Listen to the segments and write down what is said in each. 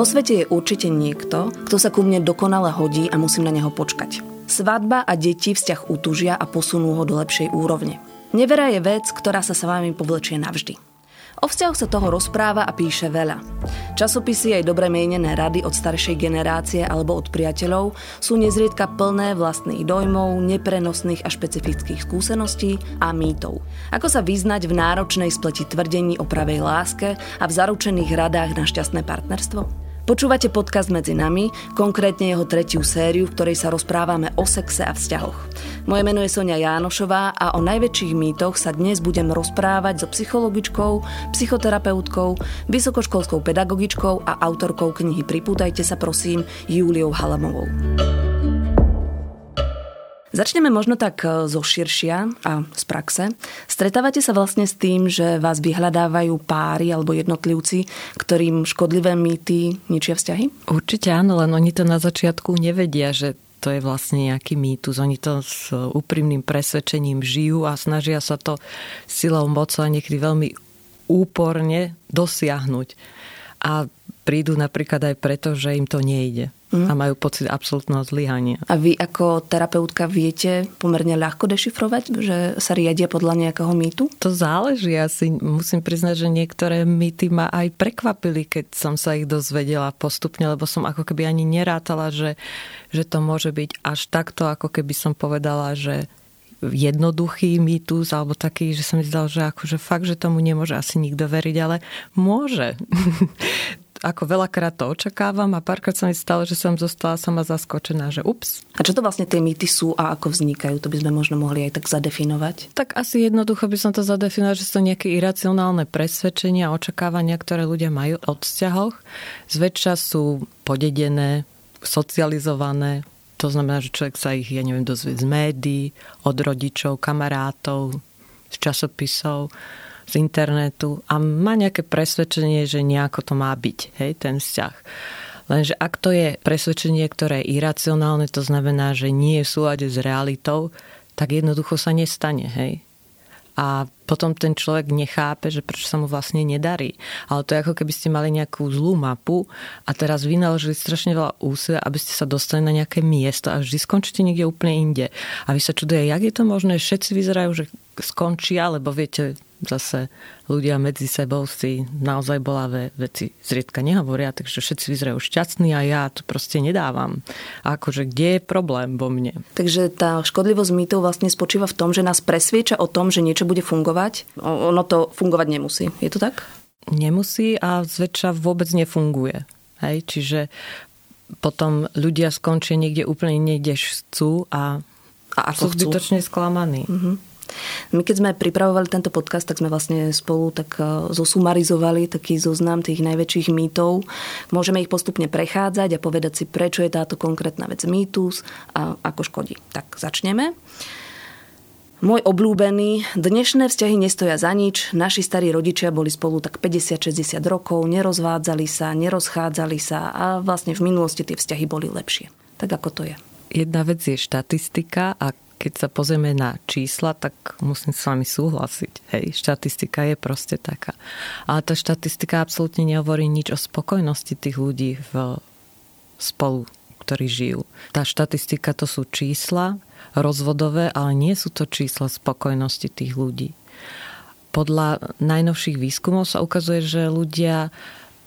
Vo svete je určite niekto, kto sa ku mne dokonale hodí a musím na neho počkať. Svadba a deti vzťah utužia a posunú ho do lepšej úrovne. Nevera je vec, ktorá sa s vami povlečie navždy. O vzťahoch sa toho rozpráva a píše veľa. Časopisy aj dobre mienené rady od staršej generácie alebo od priateľov sú nezriedka plné vlastných dojmov, neprenosných a špecifických skúseností a mýtov. Ako sa vyznať v náročnej spleti tvrdení o pravej láske a v zaručených radách na šťastné partnerstvo? Počúvate podcast Medzi nami, konkrétne jeho tretiu sériu, v ktorej sa rozprávame o sexe a vzťahoch. Moje meno je Sonia Jánošová a o najväčších mýtoch sa dnes budem rozprávať so psychologičkou, psychoterapeutkou, vysokoškolskou pedagogičkou a autorkou knihy Pripútajte sa prosím Júliou Halamovou. Začneme možno tak e, zo širšia a z praxe. Stretávate sa vlastne s tým, že vás vyhľadávajú páry alebo jednotlivci, ktorým škodlivé mýty ničia vzťahy? Určite áno, len oni to na začiatku nevedia, že to je vlastne nejaký mýtus. Oni to s úprimným presvedčením žijú a snažia sa to silou mocou a niekedy veľmi úporne dosiahnuť. A prídu napríklad aj preto, že im to nejde mm. a majú pocit absolútneho zlyhania. A vy ako terapeutka viete pomerne ľahko dešifrovať, že sa riadia podľa nejakého mýtu? To záleží. Ja si musím priznať, že niektoré mýty ma aj prekvapili, keď som sa ich dozvedela postupne, lebo som ako keby ani nerátala, že, že to môže byť až takto, ako keby som povedala, že jednoduchý mýtus alebo taký, že sa mi zdal, že akože fakt, že tomu nemôže asi nikto veriť, ale môže. ako veľakrát to očakávam a párkrát sa mi stalo, že som zostala sama zaskočená, že ups. A čo to vlastne tie mýty sú a ako vznikajú? To by sme možno mohli aj tak zadefinovať. Tak asi jednoducho by som to zadefinovala, že sú nejaké iracionálne presvedčenia a očakávania, ktoré ľudia majú od vzťahoch. Zväčša sú podedené, socializované, to znamená, že človek sa ich, ja neviem, dozvie z médií, od rodičov, kamarátov, z časopisov z internetu a má nejaké presvedčenie, že nejako to má byť, hej, ten vzťah. Lenže ak to je presvedčenie, ktoré je iracionálne, to znamená, že nie je v súlade s realitou, tak jednoducho sa nestane, hej. A potom ten človek nechápe, že prečo sa mu vlastne nedarí. Ale to je ako keby ste mali nejakú zlú mapu a teraz vynaložili strašne veľa úsilia, aby ste sa dostali na nejaké miesto a vždy skončíte niekde úplne inde. A vy sa čuduje, jak je to možné, všetci vyzerajú, že skončia, lebo viete, zase ľudia medzi sebou si naozaj bolavé veci zriedka nehovoria, takže všetci vyzerajú šťastní a ja to proste nedávam. A akože kde je problém vo mne? Takže tá škodlivosť mýtov vlastne spočíva v tom, že nás presvieča o tom, že niečo bude fungovať. Ono to fungovať nemusí. Je to tak? Nemusí a zväčša vôbec nefunguje. Hej? Čiže potom ľudia skončia niekde úplne niekde chcú a, a ako sú zbytočne sklamaní. Mm-hmm. My keď sme pripravovali tento podcast, tak sme vlastne spolu tak e, zosumarizovali taký zoznam tých najväčších mýtov. Môžeme ich postupne prechádzať a povedať si, prečo je táto konkrétna vec mýtus a ako škodí. Tak začneme. Môj obľúbený, dnešné vzťahy nestoja za nič, naši starí rodičia boli spolu tak 50-60 rokov, nerozvádzali sa, nerozchádzali sa a vlastne v minulosti tie vzťahy boli lepšie. Tak ako to je? Jedna vec je štatistika a keď sa pozrieme na čísla, tak musím s vami súhlasiť. Hej, štatistika je proste taká. Ale tá štatistika absolútne nehovorí nič o spokojnosti tých ľudí v spolu, ktorí žijú. Tá štatistika to sú čísla rozvodové, ale nie sú to čísla spokojnosti tých ľudí. Podľa najnovších výskumov sa ukazuje, že ľudia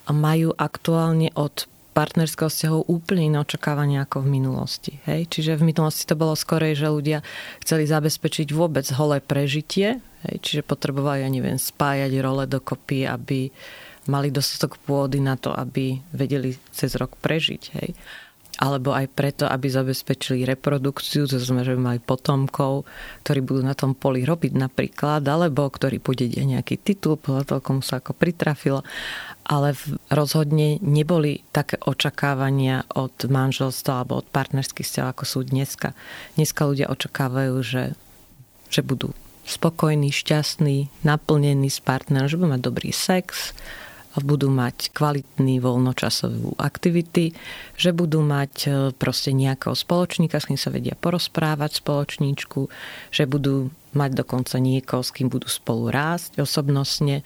majú aktuálne od partnerského vzťahu úplne iné očakávania ako v minulosti. Hej? Čiže v minulosti to bolo skorej, že ľudia chceli zabezpečiť vôbec holé prežitie, hej? čiže potrebovali, ja neviem, spájať role dokopy, aby mali dostatok pôdy na to, aby vedeli cez rok prežiť. Hej? Alebo aj preto, aby zabezpečili reprodukciu, to znamená, že mali potomkov, ktorí budú na tom poli robiť napríklad, alebo ktorí podedia nejaký titul, podľa toho, komu sa ako pritrafilo. Ale rozhodne neboli také očakávania od manželstva alebo od partnerských vzťahov, ako sú dneska. Dneska ľudia očakávajú, že, že budú spokojní, šťastní, naplnení s partnerom, že budú mať dobrý sex, budú mať kvalitný voľnočasovú aktivity, že budú mať e, proste nejakého spoločníka, s kým sa vedia porozprávať spoločníčku, že budú mať dokonca niekoho, s kým budú spolu rásť osobnostne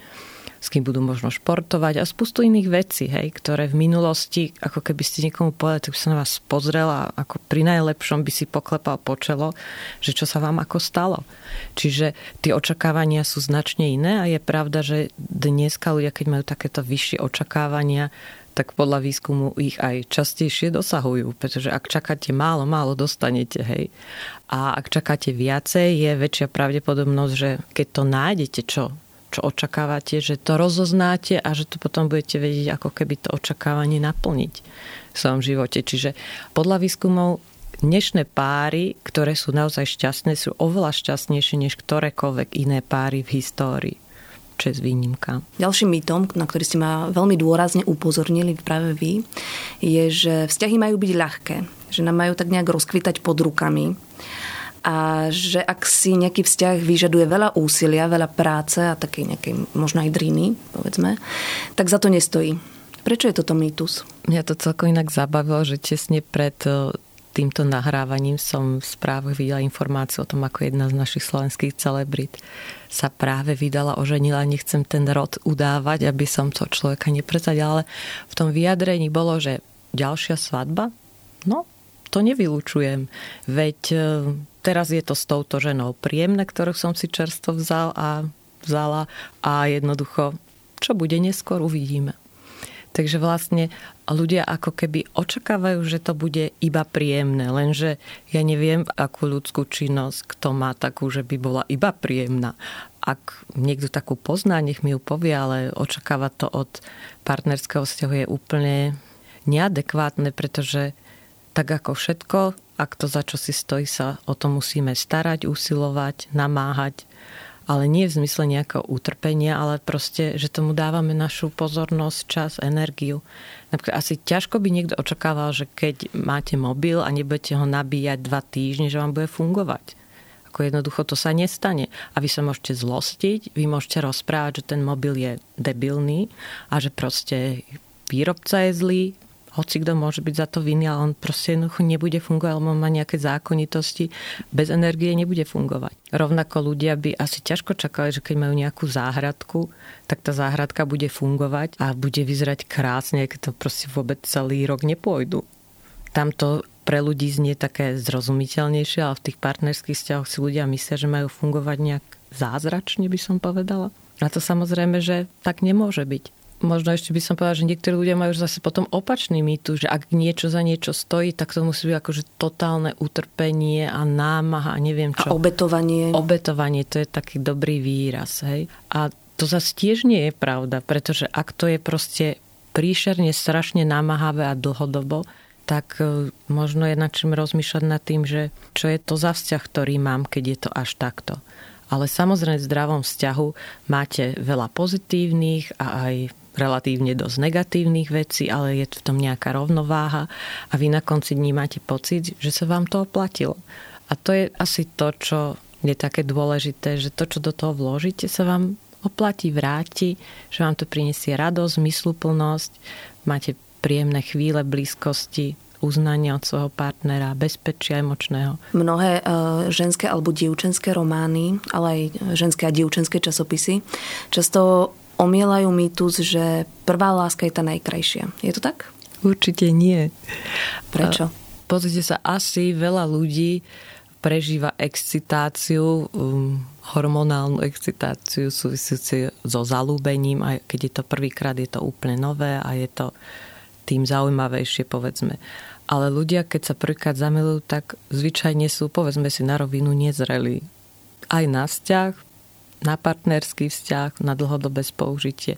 s kým budú možno športovať a spustu iných vecí, hej, ktoré v minulosti, ako keby ste niekomu povedali, tak by sa na vás pozrel a ako pri najlepšom by si poklepal po čelo, že čo sa vám ako stalo. Čiže tie očakávania sú značne iné a je pravda, že dneska ľudia, keď majú takéto vyššie očakávania, tak podľa výskumu ich aj častejšie dosahujú, pretože ak čakáte málo, málo dostanete, hej. A ak čakáte viacej, je väčšia pravdepodobnosť, že keď to nájdete, čo, čo očakávate, že to rozoznáte a že to potom budete vedieť, ako keby to očakávanie naplniť v svojom živote. Čiže podľa výskumov dnešné páry, ktoré sú naozaj šťastné, sú oveľa šťastnejšie než ktorékoľvek iné páry v histórii čes výnimka. Ďalším mýtom, na ktorý ste ma veľmi dôrazne upozornili práve vy, je, že vzťahy majú byť ľahké. Že nám majú tak nejak rozkvitať pod rukami a že ak si nejaký vzťah vyžaduje veľa úsilia, veľa práce a takej nejakej možno aj driny, povedzme, tak za to nestojí. Prečo je toto mýtus? Mňa to celkom inak zabavilo, že tesne pred týmto nahrávaním som v správach videla informáciu o tom, ako jedna z našich slovenských celebrit sa práve vydala, oženila. Nechcem ten rod udávať, aby som to človeka neprezadila, ale v tom vyjadrení bolo, že ďalšia svadba? No, to nevylučujem. Veď e, teraz je to s touto ženou príjemné, ktorú som si čerstvo vzal a vzala a jednoducho, čo bude neskôr, uvidíme. Takže vlastne ľudia ako keby očakávajú, že to bude iba príjemné, lenže ja neviem, akú ľudskú činnosť kto má takú, že by bola iba príjemná. Ak niekto takú pozná, nech mi ju povie, ale očakávať to od partnerského vzťahu je úplne neadekvátne, pretože tak ako všetko, ak to za čo si stojí, sa o to musíme starať, usilovať, namáhať ale nie v zmysle nejakého utrpenia, ale proste, že tomu dávame našu pozornosť, čas, energiu. Napríklad asi ťažko by niekto očakával, že keď máte mobil a nebudete ho nabíjať dva týždne, že vám bude fungovať. Ako jednoducho to sa nestane. A vy sa môžete zlostiť, vy môžete rozprávať, že ten mobil je debilný a že proste výrobca je zlý, hoci kto môže byť za to vinný, ale on proste jednoducho nebude fungovať, alebo má nejaké zákonitosti. Bez energie nebude fungovať. Rovnako ľudia by asi ťažko čakali, že keď majú nejakú záhradku, tak tá záhradka bude fungovať a bude vyzerať krásne, keď to proste vôbec celý rok nepôjdu. Tam to pre ľudí znie také zrozumiteľnejšie, ale v tých partnerských vzťahoch si ľudia myslia, že majú fungovať nejak zázračne, by som povedala. A to samozrejme, že tak nemôže byť možno ešte by som povedala, že niektorí ľudia majú zase potom opačný mýtu, že ak niečo za niečo stojí, tak to musí byť akože totálne utrpenie a námaha a neviem čo. A obetovanie. Obetovanie, to je taký dobrý výraz. Hej? A to zase tiež nie je pravda, pretože ak to je proste príšerne, strašne námahavé a dlhodobo, tak e, možno je nad čím rozmýšľať nad tým, že čo je to za vzťah, ktorý mám, keď je to až takto. Ale samozrejme v zdravom vzťahu máte veľa pozitívnych a aj relatívne dosť negatívnych vecí, ale je v tom nejaká rovnováha a vy na konci dní máte pocit, že sa vám to oplatilo. A to je asi to, čo je také dôležité, že to, čo do toho vložíte, sa vám oplatí, vráti, že vám to prinesie radosť, mysluplnosť, máte príjemné chvíle blízkosti, uznania od svojho partnera, bezpečia emočného. Mnohé uh, ženské alebo dievčenské romány, ale aj ženské a dievčenské časopisy často omielajú mýtus, že prvá láska je tá najkrajšia. Je to tak? Určite nie. Prečo? Pozrite sa, asi veľa ľudí prežíva excitáciu, um, hormonálnu excitáciu súvisúci so zalúbením a keď je to prvýkrát, je to úplne nové a je to tým zaujímavejšie, povedzme. Ale ľudia, keď sa prvýkrát zamilujú, tak zvyčajne sú, povedzme si na rovinu, nezrelí. Aj na vzťah, na partnerský vzťah, na dlhodobé spoužitie.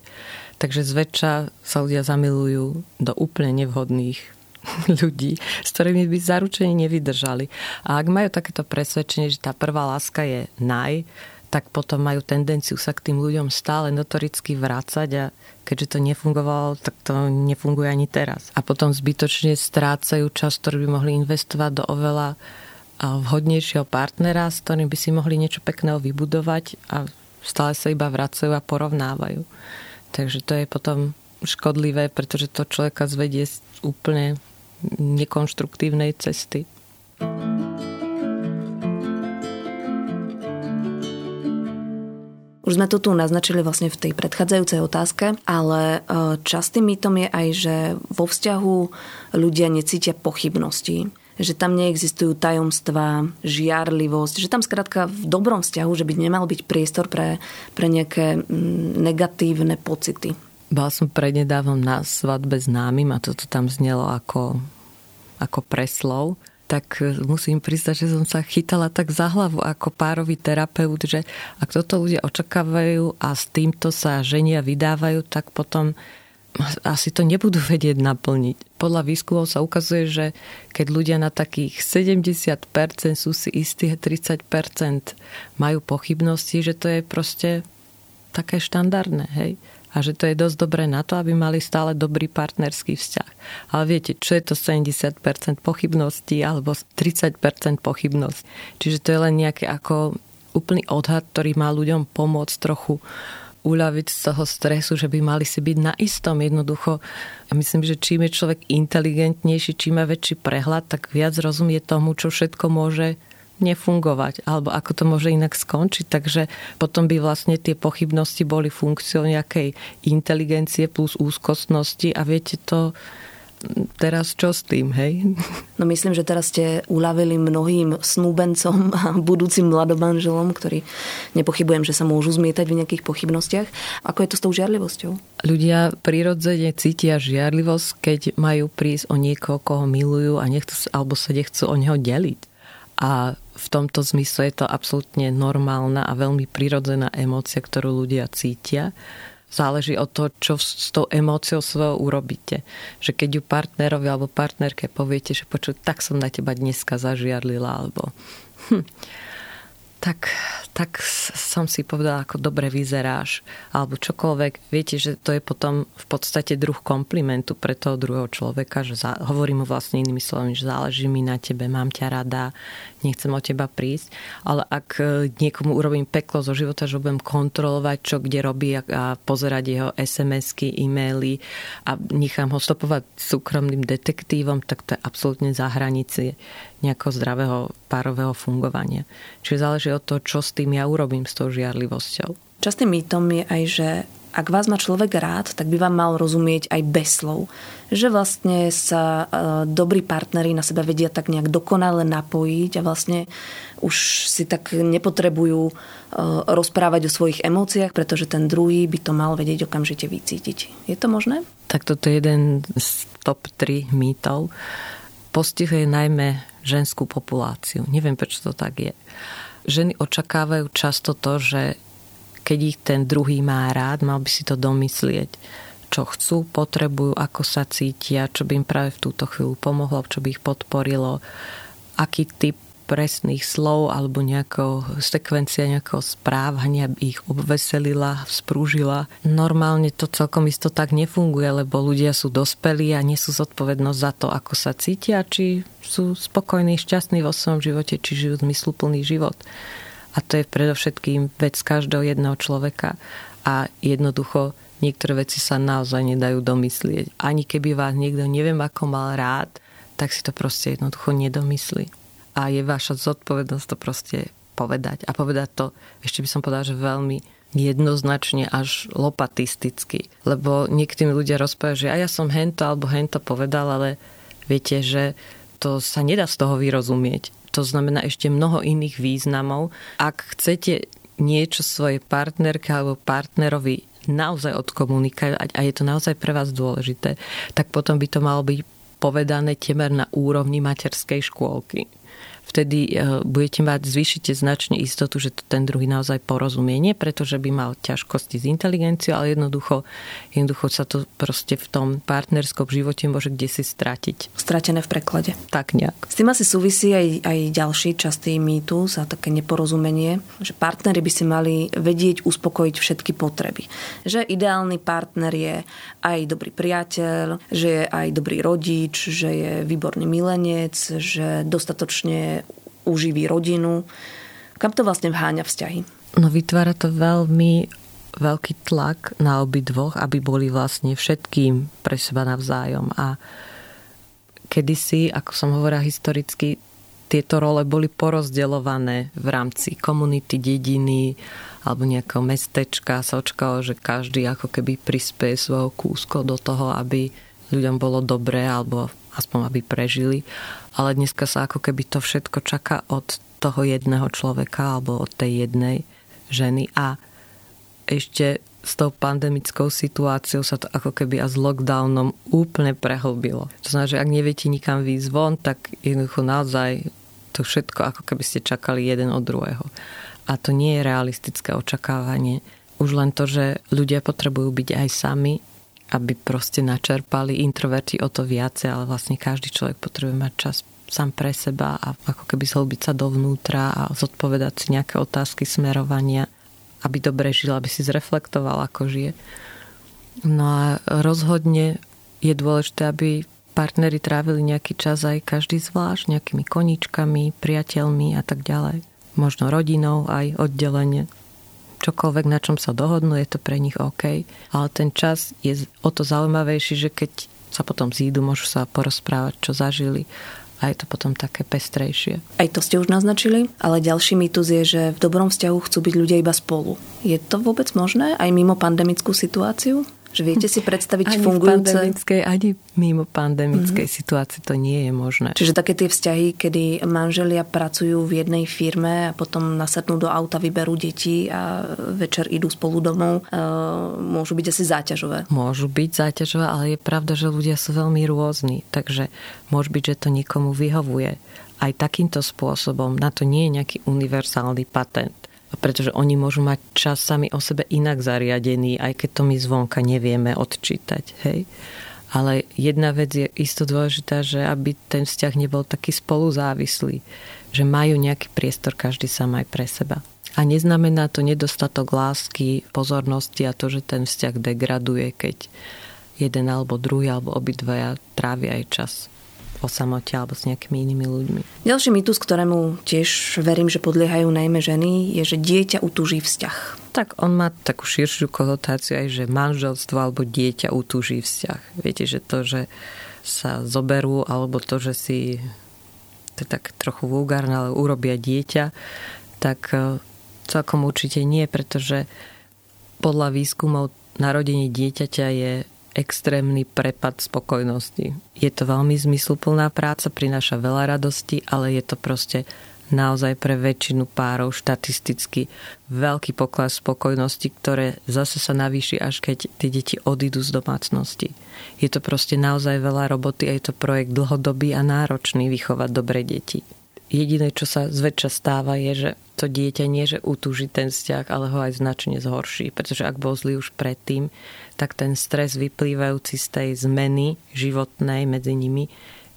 Takže zväčša sa ľudia zamilujú do úplne nevhodných ľudí, s ktorými by zaručene nevydržali. A ak majú takéto presvedčenie, že tá prvá láska je naj, tak potom majú tendenciu sa k tým ľuďom stále notoricky vrácať a keďže to nefungovalo, tak to nefunguje ani teraz. A potom zbytočne strácajú čas, ktorý by mohli investovať do oveľa vhodnejšieho partnera, s ktorým by si mohli niečo pekného vybudovať a stále sa iba vracajú a porovnávajú. Takže to je potom škodlivé, pretože to človeka zvedie z úplne nekonštruktívnej cesty. Už sme to tu naznačili vlastne v tej predchádzajúcej otázke, ale e, častým mýtom je aj, že vo vzťahu ľudia necítia pochybnosti že tam neexistujú tajomstvá, žiarlivosť, že tam skrátka v dobrom vzťahu, že by nemal byť priestor pre, pre nejaké mm, negatívne pocity. Bola som prednedávom na svadbe známym a toto tam znelo ako, ako preslov tak e, musím priznať, že som sa chytala tak za hlavu ako párový terapeut, že ak toto ľudia očakávajú a s týmto sa ženia vydávajú, tak potom asi to nebudú vedieť naplniť. Podľa výskumov sa ukazuje, že keď ľudia na takých 70% sú si istí, 30% majú pochybnosti, že to je proste také štandardné, hej a že to je dosť dobré na to, aby mali stále dobrý partnerský vzťah. Ale viete, čo je to 70% pochybností alebo 30% pochybnosť. Čiže to je len nejaký ako úplný odhad, ktorý má ľuďom pomôcť trochu uľaviť z toho stresu, že by mali si byť na istom jednoducho. A myslím, že čím je človek inteligentnejší, čím má väčší prehľad, tak viac rozumie tomu, čo všetko môže nefungovať, alebo ako to môže inak skončiť. Takže potom by vlastne tie pochybnosti boli funkciou nejakej inteligencie plus úzkostnosti a viete to teraz čo s tým, hej? No myslím, že teraz ste uľavili mnohým snúbencom a budúcim mladomanželom, ktorí nepochybujem, že sa môžu zmietať v nejakých pochybnostiach. Ako je to s tou žiarlivosťou? Ľudia prirodzene cítia žiarlivosť, keď majú prísť o niekoho, koho milujú a nechcú, alebo sa nechcú o neho deliť. A v tomto zmysle je to absolútne normálna a veľmi prirodzená emócia, ktorú ľudia cítia. Záleží od toho, čo s tou emóciou svojou urobíte. Že keď ju partnerovi alebo partnerke poviete, že počuť, tak som na teba dneska zažiarlila, alebo hm, tak, tak som si povedala, ako dobre vyzeráš, alebo čokoľvek. Viete, že to je potom v podstate druh komplimentu pre toho druhého človeka, že za, hovorím mu vlastne inými slovami, že záleží mi na tebe, mám ťa rada, nechcem od teba prísť. Ale ak e, niekomu urobím peklo zo života, že budem kontrolovať, čo kde robí a, a pozerať jeho SMS-ky, e-maily a nechám ho stopovať súkromným detektívom, tak to je absolútne za hranici nejakého zdravého párového fungovania. Čiže záleží od toho, čo s tým ja urobím s tou žiarlivosťou. Častým mýtom je aj, že ak vás má človek rád, tak by vám mal rozumieť aj bez slov. Že vlastne sa e, dobrí partneri na seba vedia tak nejak dokonale napojiť a vlastne už si tak nepotrebujú e, rozprávať o svojich emóciách, pretože ten druhý by to mal vedieť okamžite vycítiť. Je to možné? Tak toto je jeden z top 3 mýtov. Postihuje najmä ženskú populáciu. Neviem, prečo to tak je. Ženy očakávajú často to, že keď ich ten druhý má rád, mal by si to domyslieť čo chcú, potrebujú, ako sa cítia, čo by im práve v túto chvíľu pomohlo, čo by ich podporilo, aký typ presných slov alebo nejakého sekvencia nejakého správania by ich obveselila, sprúžila. Normálne to celkom isto tak nefunguje, lebo ľudia sú dospelí a nesú zodpovednosť za to, ako sa cítia, či sú spokojní, šťastní vo svojom živote, či žijú zmysluplný život. A to je predovšetkým vec každého jedného človeka. A jednoducho niektoré veci sa naozaj nedajú domyslieť. Ani keby vás niekto neviem ako mal rád, tak si to proste jednoducho nedomyslí a je vaša zodpovednosť to proste povedať. A povedať to, ešte by som povedala, že veľmi jednoznačne až lopatisticky. Lebo niektorí ľudia rozprávajú, že a ja som hento alebo hento povedal, ale viete, že to sa nedá z toho vyrozumieť. To znamená ešte mnoho iných významov. Ak chcete niečo svojej partnerke alebo partnerovi naozaj odkomunikovať a je to naozaj pre vás dôležité, tak potom by to malo byť povedané temer na úrovni materskej škôlky vtedy e, budete mať, zvýšite značne istotu, že to ten druhý naozaj porozumie. Nie preto, že by mal ťažkosti s inteligenciou, ale jednoducho, jednoducho sa to proste v tom partnerskom živote môže kde si stratiť. Stratené v preklade. Tak nejak. S tým asi súvisí aj, aj ďalší častý mýtus a také neporozumenie, že partnery by si mali vedieť uspokojiť všetky potreby. Že ideálny partner je aj dobrý priateľ, že je aj dobrý rodič, že je výborný milenec, že dostatočne uživí rodinu. Kam to vlastne vháňa vzťahy? No vytvára to veľmi veľký tlak na obi dvoch, aby boli vlastne všetkým pre seba navzájom. A kedysi, ako som hovorila historicky, tieto role boli porozdeľované v rámci komunity, dediny alebo nejakého mestečka sa očakalo, že každý ako keby prispieje svojho kúsko do toho, aby ľuďom bolo dobré alebo aspoň aby prežili. Ale dneska sa ako keby to všetko čaká od toho jedného človeka alebo od tej jednej ženy a ešte s tou pandemickou situáciou sa to ako keby a s lockdownom úplne prehlbilo. To znamená, že ak neviete nikam výjsť von, tak jednoducho naozaj to všetko ako keby ste čakali jeden od druhého. A to nie je realistické očakávanie. Už len to, že ľudia potrebujú byť aj sami, aby proste načerpali introverti o to viacej, ale vlastne každý človek potrebuje mať čas sám pre seba a ako keby zhlbiť sa dovnútra a zodpovedať si nejaké otázky smerovania aby dobre žil, aby si zreflektoval, ako žije. No a rozhodne je dôležité, aby partnery trávili nejaký čas aj každý zvlášť, nejakými koničkami, priateľmi a tak ďalej. Možno rodinou aj oddelenie. Čokoľvek, na čom sa dohodnú, je to pre nich OK. Ale ten čas je o to zaujímavejší, že keď sa potom zídu, môžu sa porozprávať, čo zažili a je to potom také pestrejšie. Aj to ste už naznačili, ale ďalší mýtus je, že v dobrom vzťahu chcú byť ľudia iba spolu. Je to vôbec možné aj mimo pandemickú situáciu? Že viete si predstaviť ani fungujúce... V pandemickej, ani mimo pandemickej mm-hmm. situácii to nie je možné. Čiže také tie vzťahy, kedy manželia pracujú v jednej firme a potom nasadnú do auta, vyberú deti a večer idú spolu domov, e, môžu byť asi záťažové. Môžu byť záťažové, ale je pravda, že ľudia sú veľmi rôzni. Takže môže byť, že to niekomu vyhovuje. Aj takýmto spôsobom. Na to nie je nejaký univerzálny patent pretože oni môžu mať čas sami o sebe inak zariadený, aj keď to my zvonka nevieme odčítať. Hej? Ale jedna vec je isto dôležitá, že aby ten vzťah nebol taký spoluzávislý, že majú nejaký priestor každý sám aj pre seba. A neznamená to nedostatok lásky, pozornosti a to, že ten vzťah degraduje, keď jeden alebo druhý alebo obidvaja trávia aj čas o samote alebo s nejakými inými ľuďmi. Ďalší mýtus, ktorému tiež verím, že podliehajú najmä ženy, je, že dieťa utúži vzťah. Tak on má takú širšiu konotáciu aj, že manželstvo alebo dieťa utúži vzťah. Viete, že to, že sa zoberú, alebo to, že si to je tak trochu vulgárne, ale urobia dieťa, tak e, celkom určite nie, pretože podľa výskumov narodenie dieťaťa je extrémny prepad spokojnosti. Je to veľmi zmysluplná práca, prináša veľa radosti, ale je to proste naozaj pre väčšinu párov štatisticky veľký pokles spokojnosti, ktoré zase sa navýši, až keď tie deti odídu z domácnosti. Je to proste naozaj veľa roboty a je to projekt dlhodobý a náročný vychovať dobré deti. Jediné, čo sa zväčša stáva, je, že to dieťa nie, že utúži ten vzťah, ale ho aj značne zhorší. Pretože ak bol zlý už predtým, tak ten stres vyplývajúci z tej zmeny životnej medzi nimi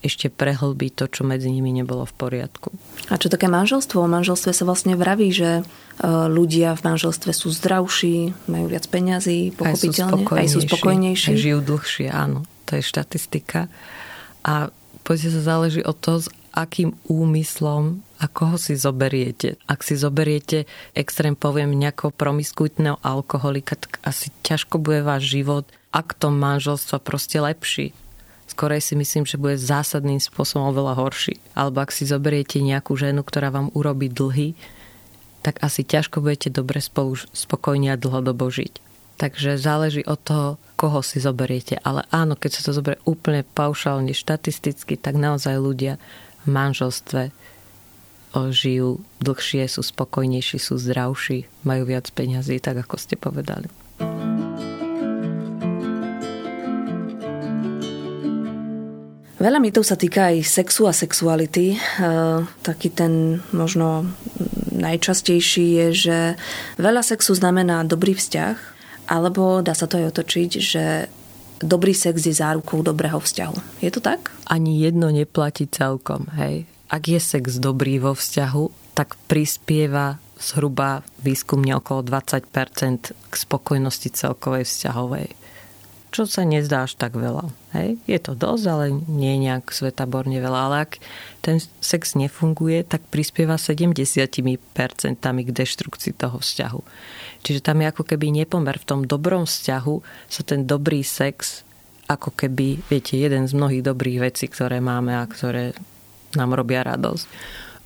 ešte prehlbí to, čo medzi nimi nebolo v poriadku. A čo také manželstvo? O manželstve sa vlastne vraví, že e, ľudia v manželstve sú zdravší, majú viac peňazí, pochopiteľne, aj sú spokojnejší. Aj sú spokojnejší. Aj žijú dlhšie, áno. To je štatistika. A poďte sa záleží od toho, s akým úmyslom a koho si zoberiete. Ak si zoberiete, extrém poviem, nejakého promiskuitného alkoholika, tak asi ťažko bude váš život, ak to manželstvo proste lepší. Skorej si myslím, že bude zásadným spôsobom oveľa horší. Alebo ak si zoberiete nejakú ženu, ktorá vám urobí dlhy, tak asi ťažko budete dobre spolu spokojne a dlhodobo žiť. Takže záleží od toho, koho si zoberiete. Ale áno, keď sa to zoberie úplne paušálne, štatisticky, tak naozaj ľudia manželstve žijú dlhšie, sú spokojnejší, sú zdravší, majú viac peňazí, tak ako ste povedali. Veľa mýtov sa týka aj sexu a sexuality. E, taký ten možno najčastejší je, že veľa sexu znamená dobrý vzťah, alebo dá sa to aj otočiť, že dobrý sex je zárukou dobrého vzťahu. Je to tak? Ani jedno neplatí celkom, hej ak je sex dobrý vo vzťahu, tak prispieva zhruba výskumne okolo 20% k spokojnosti celkovej vzťahovej. Čo sa nezdá až tak veľa. Hej? Je to dosť, ale nie nejak svetaborne veľa. Ale ak ten sex nefunguje, tak prispieva 70% k deštrukcii toho vzťahu. Čiže tam je ako keby nepomer. V tom dobrom vzťahu sa ten dobrý sex ako keby, viete, jeden z mnohých dobrých vecí, ktoré máme a ktoré nám robia radosť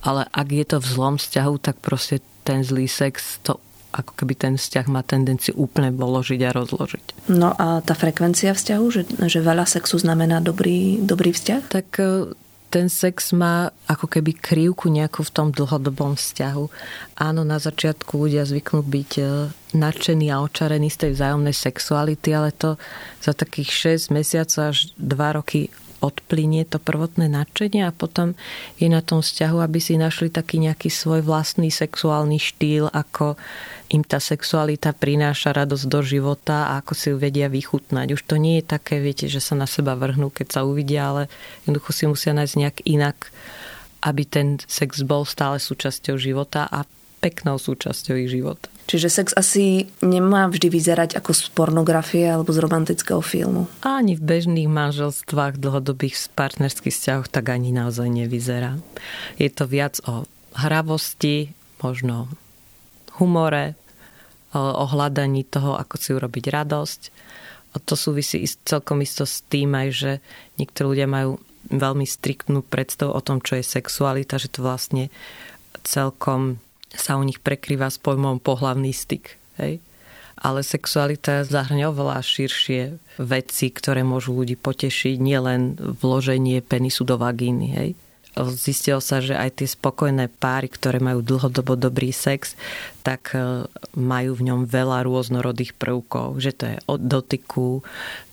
ale ak je to v zlom vzťahu, tak proste ten zlý sex to ako keby ten vzťah má tendenciu úplne položiť a rozložiť. No a tá frekvencia vzťahu, že, že veľa sexu znamená dobrý, dobrý vzťah? Tak e, ten sex má ako keby krivku nejakú v tom dlhodobom vzťahu. Áno, na začiatku ľudia zvyknú byť e, nadšení a očarení z tej vzájomnej sexuality, ale to za takých 6 mesiacov až 2 roky odplynie to prvotné nadšenie a potom je na tom vzťahu, aby si našli taký nejaký svoj vlastný sexuálny štýl, ako im tá sexualita prináša radosť do života a ako si ju vedia vychutnať. Už to nie je také, viete, že sa na seba vrhnú, keď sa uvidia, ale jednoducho si musia nájsť nejak inak, aby ten sex bol stále súčasťou života a peknou súčasťou ich života. Čiže sex asi nemá vždy vyzerať ako z pornografie alebo z romantického filmu. Ani v bežných manželstvách, dlhodobých partnerských vzťahoch tak ani naozaj nevyzerá. Je to viac o hravosti, možno humore, o hľadaní toho, ako si urobiť radosť. To súvisí celkom isto s tým aj, že niektorí ľudia majú veľmi striktnú predstavu o tom, čo je sexualita, že to vlastne celkom sa u nich prekrýva s pojmom pohlavný styk. Hej? Ale sexualita zahrňa oveľa širšie veci, ktoré môžu ľudí potešiť, nielen vloženie penisu do vagíny. Hej? Zistilo sa, že aj tie spokojné páry, ktoré majú dlhodobo dobrý sex, tak e, majú v ňom veľa rôznorodých prvkov. Že to je o dotyku,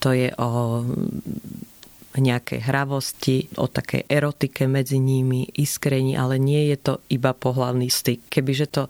to je o nejakej hravosti, o takej erotike medzi nimi, iskrení, ale nie je to iba pohľavný styk. Kebyže to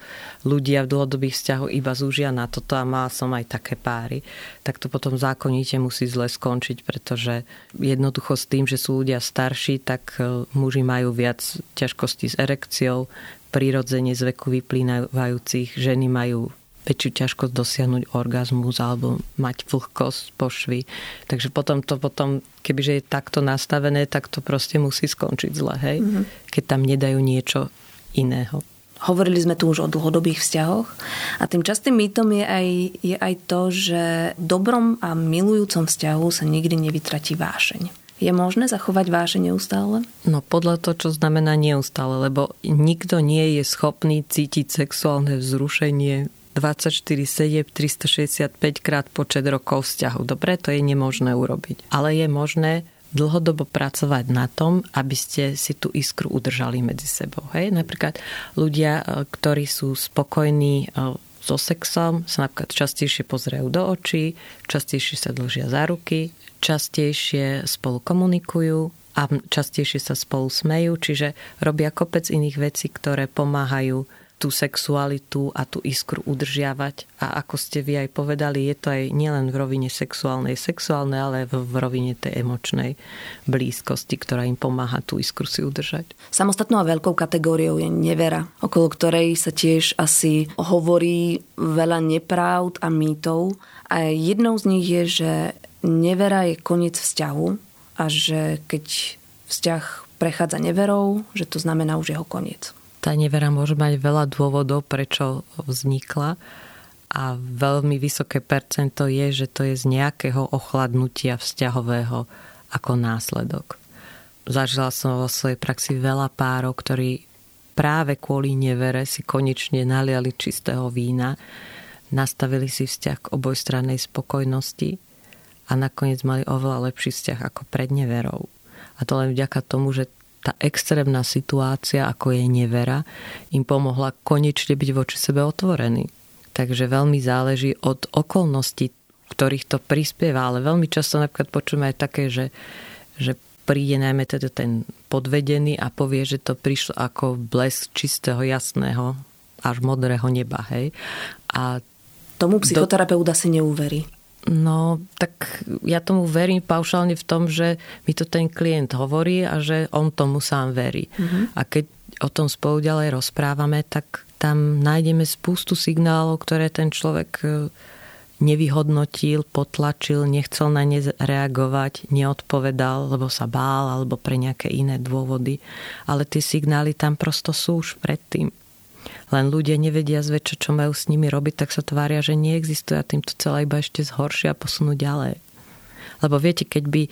ľudia v dlhodobých vzťahoch iba zúžia na toto a mal som aj také páry, tak to potom zákonite musí zle skončiť, pretože jednoducho s tým, že sú ľudia starší, tak e, muži majú viac ťažkostí s erekciou, prirodzene z veku vyplývajúcich, ženy majú väčšiu ťažkosť dosiahnuť orgazmus alebo mať vlhkosť pošvy. Takže potom to potom, kebyže je takto nastavené, tak to proste musí skončiť zle, hej? Mm-hmm. Keď tam nedajú niečo iného. Hovorili sme tu už o dlhodobých vzťahoch a tým častým mýtom je aj, je aj to, že v dobrom a milujúcom vzťahu sa nikdy nevytratí vášeň. Je možné zachovať vášeň neustále? No podľa toho, čo znamená neustále, lebo nikto nie je schopný cítiť sexuálne vzrušenie 24-7, 365 krát počet rokov vzťahu. Dobre, to je nemožné urobiť. Ale je možné dlhodobo pracovať na tom, aby ste si tú iskru udržali medzi sebou. Hej? Napríklad ľudia, e, ktorí sú spokojní e, so sexom, sa napríklad častejšie pozerajú do očí, častejšie sa dlžia za ruky, častejšie spolu komunikujú a častejšie sa spolu smejú, čiže robia kopec iných vecí, ktoré pomáhajú tú sexualitu a tú iskru udržiavať. A ako ste vy aj povedali, je to aj nielen v rovine sexuálnej, sexuálnej, ale v, rovine tej emočnej blízkosti, ktorá im pomáha tú iskru si udržať. Samostatnou a veľkou kategóriou je nevera, okolo ktorej sa tiež asi hovorí veľa nepravd a mýtov. A jednou z nich je, že nevera je koniec vzťahu a že keď vzťah prechádza neverou, že to znamená už jeho koniec tá nevera môže mať veľa dôvodov, prečo vznikla a veľmi vysoké percento je, že to je z nejakého ochladnutia vzťahového ako následok. Zažila som vo svojej praxi veľa párov, ktorí práve kvôli nevere si konečne naliali čistého vína, nastavili si vzťah k obojstrannej spokojnosti a nakoniec mali oveľa lepší vzťah ako pred neverou. A to len vďaka tomu, že tá extrémna situácia, ako je nevera, im pomohla konečne byť voči sebe otvorený. Takže veľmi záleží od okolností, ktorých to prispieva, ale veľmi často napríklad počujeme aj také, že, že príde najmä teda ten podvedený a povie, že to prišlo ako blesk čistého, jasného, až modrého neba. Hej? A Tomu psychoterapeut do... asi neuverí. No, tak ja tomu verím paušálne v tom, že mi to ten klient hovorí a že on tomu sám verí. Mm-hmm. A keď o tom spolu ďalej rozprávame, tak tam nájdeme spústu signálov, ktoré ten človek e, nevyhodnotil, potlačil, nechcel na ne reagovať, neodpovedal, lebo sa bál alebo pre nejaké iné dôvody. Ale tie signály tam prosto sú už predtým len ľudia nevedia zväčša, čo majú s nimi robiť, tak sa tvária, že neexistuje a tým to celé iba ešte zhoršia a posunú ďalej. Lebo viete, keď by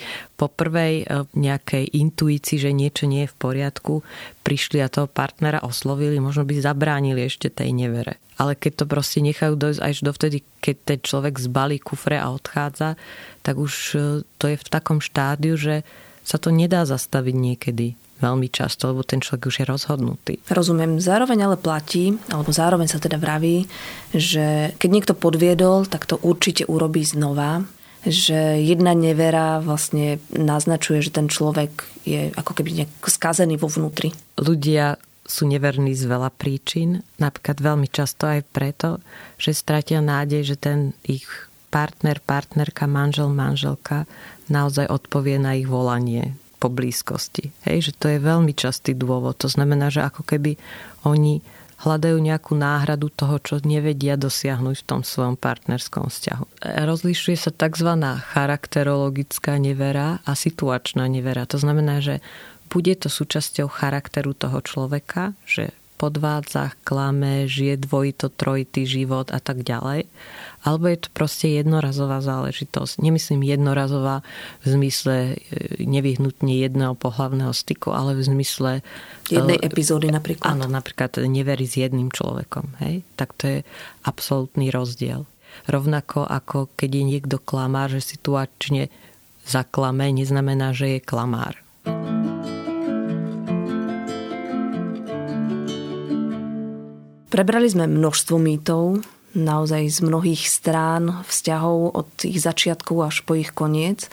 po prvej e, nejakej intuícii, že niečo nie je v poriadku, prišli a toho partnera oslovili, možno by zabránili ešte tej nevere. Ale keď to proste nechajú dojsť až dovtedy, keď ten človek zbalí kufre a odchádza, tak už e, to je v takom štádiu, že sa to nedá zastaviť niekedy veľmi často, lebo ten človek už je rozhodnutý. Rozumiem. Zároveň ale platí, alebo zároveň sa teda vraví, že keď niekto podviedol, tak to určite urobí znova že jedna nevera vlastne naznačuje, že ten človek je ako keby nejak skazený vo vnútri. Ľudia sú neverní z veľa príčin, napríklad veľmi často aj preto, že stratia nádej, že ten ich partner, partnerka, manžel, manželka naozaj odpovie na ich volanie po blízkosti. Hej, že to je veľmi častý dôvod. To znamená, že ako keby oni hľadajú nejakú náhradu toho, čo nevedia dosiahnuť v tom svojom partnerskom vzťahu. Rozlišuje sa tzv. charakterologická nevera a situačná nevera. To znamená, že bude to súčasťou charakteru toho človeka, že podvádza, klame, žije dvojito, trojitý život a tak ďalej alebo je to proste jednorazová záležitosť. Nemyslím jednorazová v zmysle e, nevyhnutne jedného pohlavného styku, ale v zmysle... Jednej e, epizódy napríklad. Áno, napríklad neverí s jedným človekom. Hej? Tak to je absolútny rozdiel. Rovnako ako keď je niekto klamár, že situačne zaklame, neznamená, že je klamár. Prebrali sme množstvo mýtov, naozaj z mnohých strán vzťahov od ich začiatku až po ich koniec.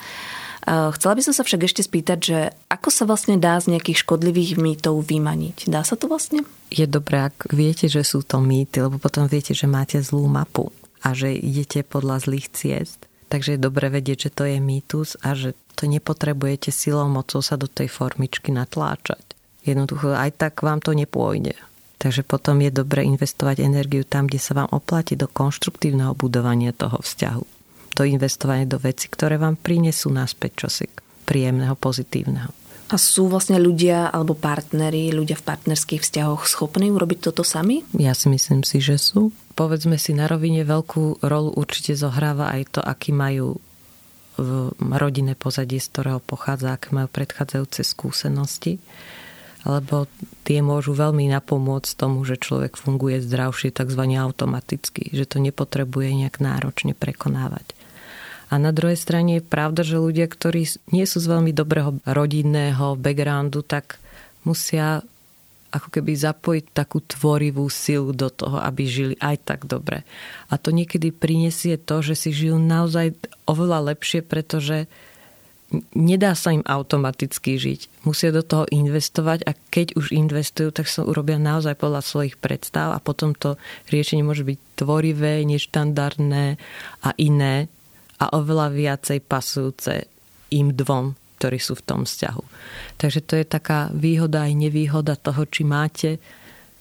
Chcela by som sa však ešte spýtať, že ako sa vlastne dá z nejakých škodlivých mýtov vymaniť? Dá sa to vlastne? Je dobré, ak viete, že sú to mýty, lebo potom viete, že máte zlú mapu a že idete podľa zlých ciest. Takže je dobre vedieť, že to je mýtus a že to nepotrebujete silou mocou sa do tej formičky natláčať. Jednoducho aj tak vám to nepôjde. Takže potom je dobre investovať energiu tam, kde sa vám oplatí do konštruktívneho budovania toho vzťahu. To investovanie do veci, ktoré vám prinesú naspäť čosi príjemného, pozitívneho. A sú vlastne ľudia alebo partneri, ľudia v partnerských vzťahoch schopní urobiť toto sami? Ja si myslím si, že sú. Povedzme si, na rovine veľkú rolu určite zohráva aj to, aký majú v rodinné pozadie, z ktorého pochádza, aké majú predchádzajúce skúsenosti lebo tie môžu veľmi napomôcť tomu, že človek funguje zdravšie tzv. automaticky, že to nepotrebuje nejak náročne prekonávať. A na druhej strane je pravda, že ľudia, ktorí nie sú z veľmi dobrého rodinného backgroundu, tak musia ako keby zapojiť takú tvorivú silu do toho, aby žili aj tak dobre. A to niekedy prinesie to, že si žijú naozaj oveľa lepšie, pretože nedá sa im automaticky žiť. Musia do toho investovať a keď už investujú, tak sa urobia naozaj podľa svojich predstav a potom to riešenie môže byť tvorivé, neštandardné a iné a oveľa viacej pasujúce im dvom, ktorí sú v tom vzťahu. Takže to je taká výhoda aj nevýhoda toho, či máte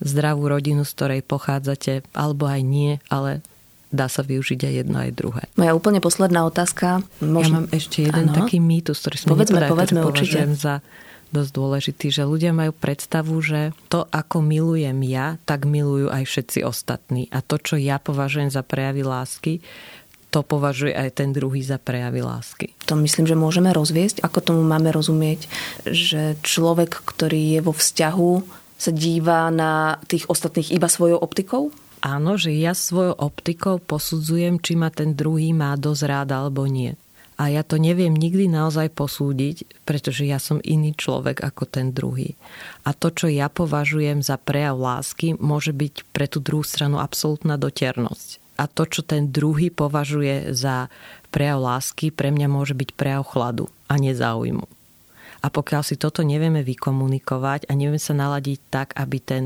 zdravú rodinu, z ktorej pochádzate, alebo aj nie, ale dá sa využiť aj jedno, aj druhé. Moja úplne posledná otázka. Možno... Ja mám ešte jeden ano. taký mýtus, ktorý som povedzme, nepovedal, povedzme, určite. za dosť dôležitý, že ľudia majú predstavu, že to, ako milujem ja, tak milujú aj všetci ostatní. A to, čo ja považujem za prejavy lásky, to považuje aj ten druhý za prejavy lásky. To myslím, že môžeme rozviesť. Ako tomu máme rozumieť, že človek, ktorý je vo vzťahu, sa díva na tých ostatných iba svojou optikou? Áno, že ja svojou optikou posudzujem, či ma ten druhý má dosť rád alebo nie. A ja to neviem nikdy naozaj posúdiť, pretože ja som iný človek ako ten druhý. A to, čo ja považujem za prejav lásky, môže byť pre tú druhú stranu absolútna doternosť. A to, čo ten druhý považuje za prejav lásky, pre mňa môže byť prejav chladu a nezáujmu. A pokiaľ si toto nevieme vykomunikovať a nevieme sa naladiť tak, aby ten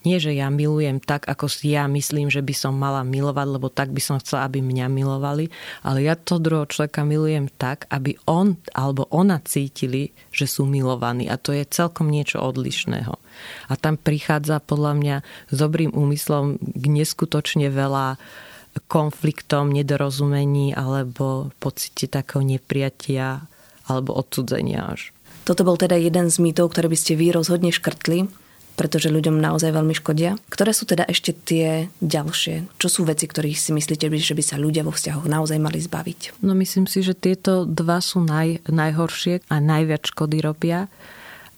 nie, že ja milujem tak, ako si ja myslím, že by som mala milovať, lebo tak by som chcela, aby mňa milovali, ale ja to druhého človeka milujem tak, aby on alebo ona cítili, že sú milovaní. A to je celkom niečo odlišného. A tam prichádza podľa mňa s dobrým úmyslom k neskutočne veľa konfliktom, nedorozumení alebo pocite takého nepriatia alebo odsudzenia až. Toto bol teda jeden z mýtov, ktoré by ste vy rozhodne škrtli pretože ľuďom naozaj veľmi škodia. Ktoré sú teda ešte tie ďalšie? Čo sú veci, ktorých si myslíte, že by sa ľudia vo vzťahoch naozaj mali zbaviť? No myslím si, že tieto dva sú naj, najhoršie a najviac škody robia.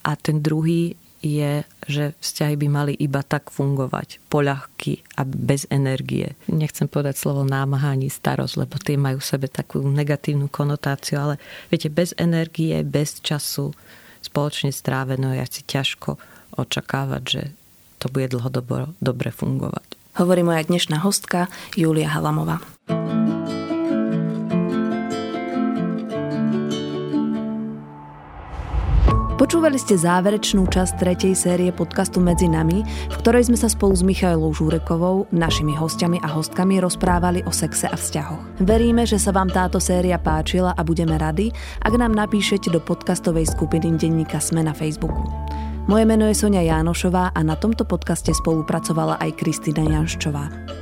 A ten druhý je, že vzťahy by mali iba tak fungovať, poľahky a bez energie. Nechcem povedať slovo námaha ani starosť, lebo tie majú v sebe takú negatívnu konotáciu, ale viete, bez energie, bez času, spoločne strávené, je asi ťažko očakávať, že to bude dlhodobo dobre fungovať. Hovorí moja dnešná hostka Julia Halamová. Počúvali ste záverečnú časť tretej série podcastu Medzi nami, v ktorej sme sa spolu s Michailou Žúrekovou, našimi hostiami a hostkami rozprávali o sexe a vzťahoch. Veríme, že sa vám táto séria páčila a budeme radi, ak nám napíšete do podcastovej skupiny Denníka Sme na Facebooku. Moje meno je Sonia Jánošová a na tomto podcaste spolupracovala aj Kristina Janščová.